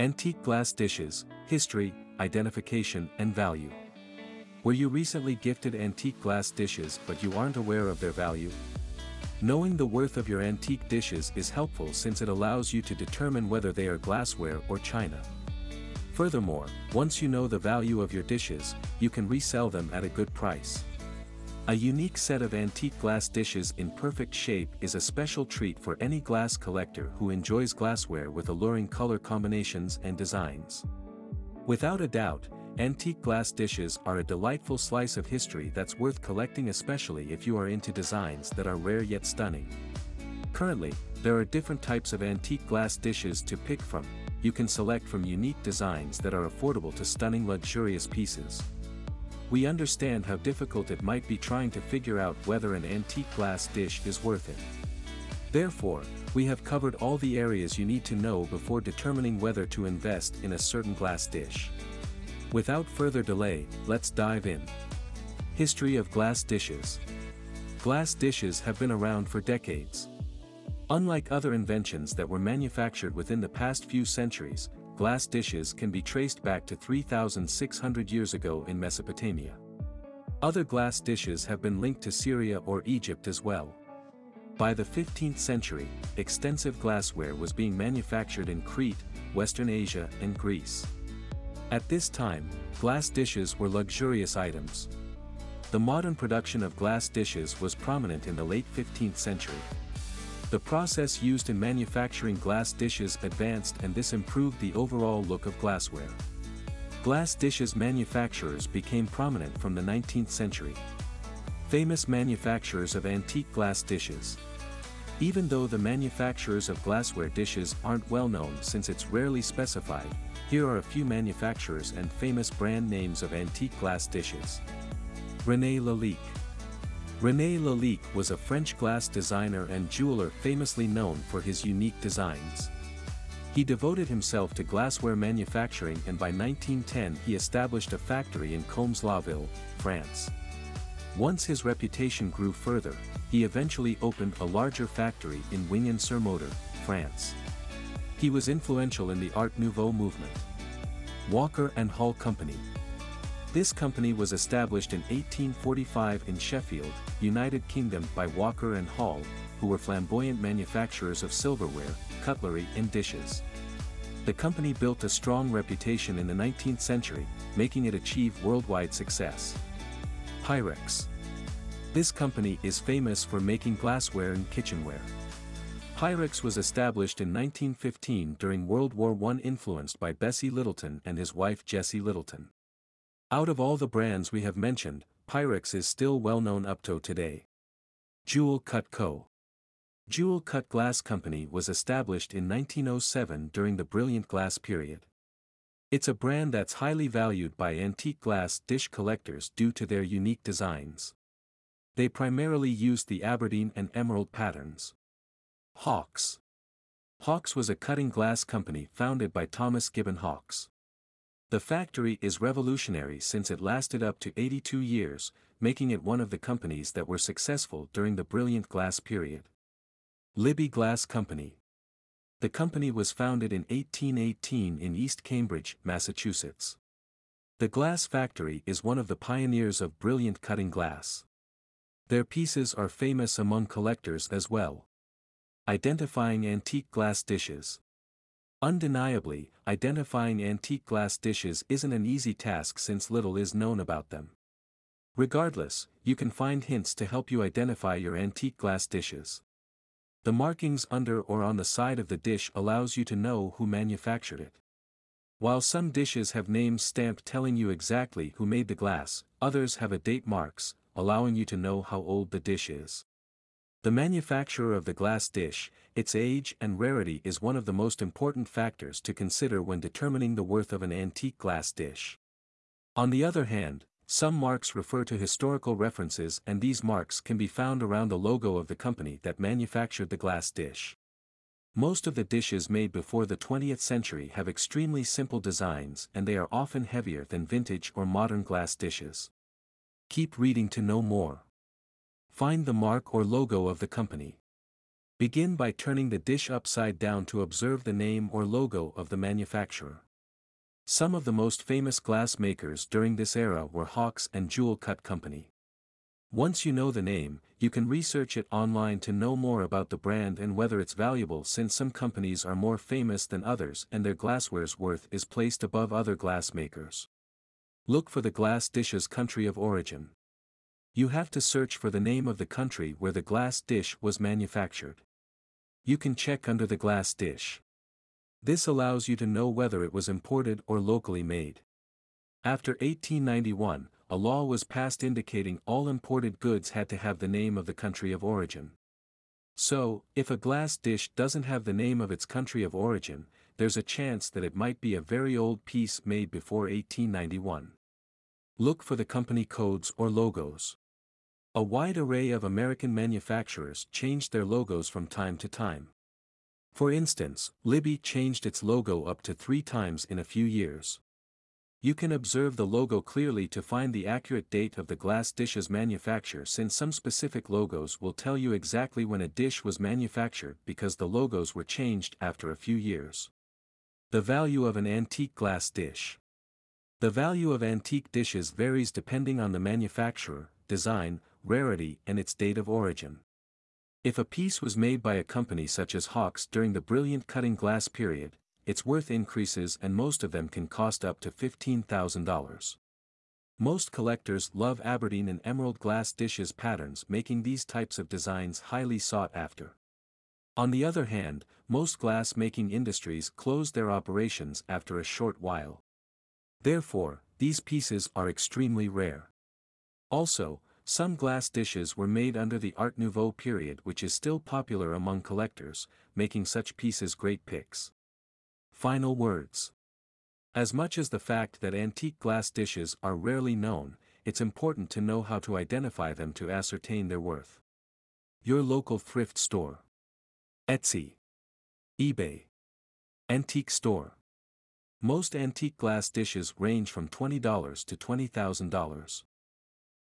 Antique glass dishes, history, identification, and value. Were you recently gifted antique glass dishes but you aren't aware of their value? Knowing the worth of your antique dishes is helpful since it allows you to determine whether they are glassware or china. Furthermore, once you know the value of your dishes, you can resell them at a good price. A unique set of antique glass dishes in perfect shape is a special treat for any glass collector who enjoys glassware with alluring color combinations and designs. Without a doubt, antique glass dishes are a delightful slice of history that's worth collecting especially if you are into designs that are rare yet stunning. Currently, there are different types of antique glass dishes to pick from, you can select from unique designs that are affordable to stunning luxurious pieces. We understand how difficult it might be trying to figure out whether an antique glass dish is worth it. Therefore, we have covered all the areas you need to know before determining whether to invest in a certain glass dish. Without further delay, let's dive in. History of Glass Dishes Glass dishes have been around for decades. Unlike other inventions that were manufactured within the past few centuries, glass dishes can be traced back to 3,600 years ago in Mesopotamia. Other glass dishes have been linked to Syria or Egypt as well. By the 15th century, extensive glassware was being manufactured in Crete, Western Asia and Greece. At this time, glass dishes were luxurious items. The modern production of glass dishes was prominent in the late 15th century. The process used in manufacturing glass dishes advanced and this improved the overall look of glassware. Glass dishes manufacturers became prominent from the 19th century. Famous manufacturers of antique glass dishes. Even though the manufacturers of glassware dishes aren't well known since it's rarely specified, here are a few manufacturers and famous brand names of antique glass dishes. René Lalique René Lalique was a French glass designer and jeweler famously known for his unique designs. He devoted himself to glassware manufacturing and by 1910 he established a factory in Combs-la-Ville, France. Once his reputation grew further, he eventually opened a larger factory in Wingen-sur-Moder, France. He was influential in the Art Nouveau movement. Walker and Hall Company. This company was established in 1845 in Sheffield, United Kingdom by Walker and Hall, who were flamboyant manufacturers of silverware, cutlery and dishes. The company built a strong reputation in the 19th century, making it achieve worldwide success. Pyrex. This company is famous for making glassware and kitchenware. Pyrex was established in 1915 during World War I influenced by Bessie Littleton and his wife Jessie Littleton. Out of all the brands we have mentioned, Pyrex is still well known up to today. Jewel Cut Co. Jewel Cut Glass Company was established in 1907 during the Brilliant Glass period. It's a brand that's highly valued by antique glass dish collectors due to their unique designs. They primarily used the Aberdeen and Emerald patterns. Hawkes. Hawkes was a cutting glass company founded by Thomas Gibbon Hawkes. The factory is revolutionary since it lasted up to 82 years, making it one of the companies that were successful during the brilliant glass period. Libbey Glass Company. The company was founded in 1818 in East Cambridge, Massachusetts. The glass factory is one of the pioneers of brilliant cutting glass. Their pieces are famous among collectors as well. Identifying antique glass dishes. Undeniably, identifying antique glass dishes isn't an easy task since little is known about them. Regardless, you can find hints to help you identify your antique glass dishes. The markings under or on the side of the dish allows you to know who manufactured it. While some dishes have names stamped telling you exactly who made the glass, others have a date marks, allowing you to know how old the dish is. The manufacturer of the glass dish, its age and rarity is one of the most important factors to consider when determining the worth of an antique glass dish. On the other hand, some marks refer to historical references and these marks can be found around the logo of the company that manufactured the glass dish. Most of the dishes made before the 20th century have extremely simple designs and they are often heavier than vintage or modern glass dishes. Keep reading to know more. Find the mark or logo of the company. Begin by turning the dish upside down to observe the name or logo of the manufacturer. Some of the most famous glass makers during this era were Hawkes and Jewel Cut Company. Once you know the name, you can research it online to know more about the brand and whether it's valuable since some companies are more famous than others and their glassware's worth is placed above other glass makers. Look for the glass dish's country of origin. You have to search for the name of the country where the glass dish was manufactured. You can check under the glass dish. This allows you to know whether it was imported or locally made. After 1891, a law was passed indicating all imported goods had to have the name of the country of origin. So, if a glass dish doesn't have the name of its country of origin, there's a chance that it might be a very old piece made before 1891. Look for the company codes or logos. A wide array of American manufacturers changed their logos from time to time. For instance, Libbey changed its logo up to three times in a few years. You can observe the logo clearly to find the accurate date of the glass dish's manufacture since some specific logos will tell you exactly when a dish was manufactured because the logos were changed after a few years. The value of an antique glass dish. The value of antique dishes varies depending on the manufacturer, design, rarity and its date of origin. If a piece was made by a company such as Hawkes during the brilliant cutting glass period, its worth increases and most of them can cost up to $15,000. Most collectors love Aberdeen and emerald glass dishes patterns making these types of designs highly sought after. On the other hand, most glass-making industries close their operations after a short while. Therefore, these pieces are extremely rare. Also, some glass dishes were made under the Art Nouveau period which is still popular among collectors, making such pieces great picks. Final words. As much as the fact that antique glass dishes are rarely known, it's important to know how to identify them to ascertain their worth. Your local thrift store. Etsy. eBay. Antique store. Most antique glass dishes range from $20 to $20,000.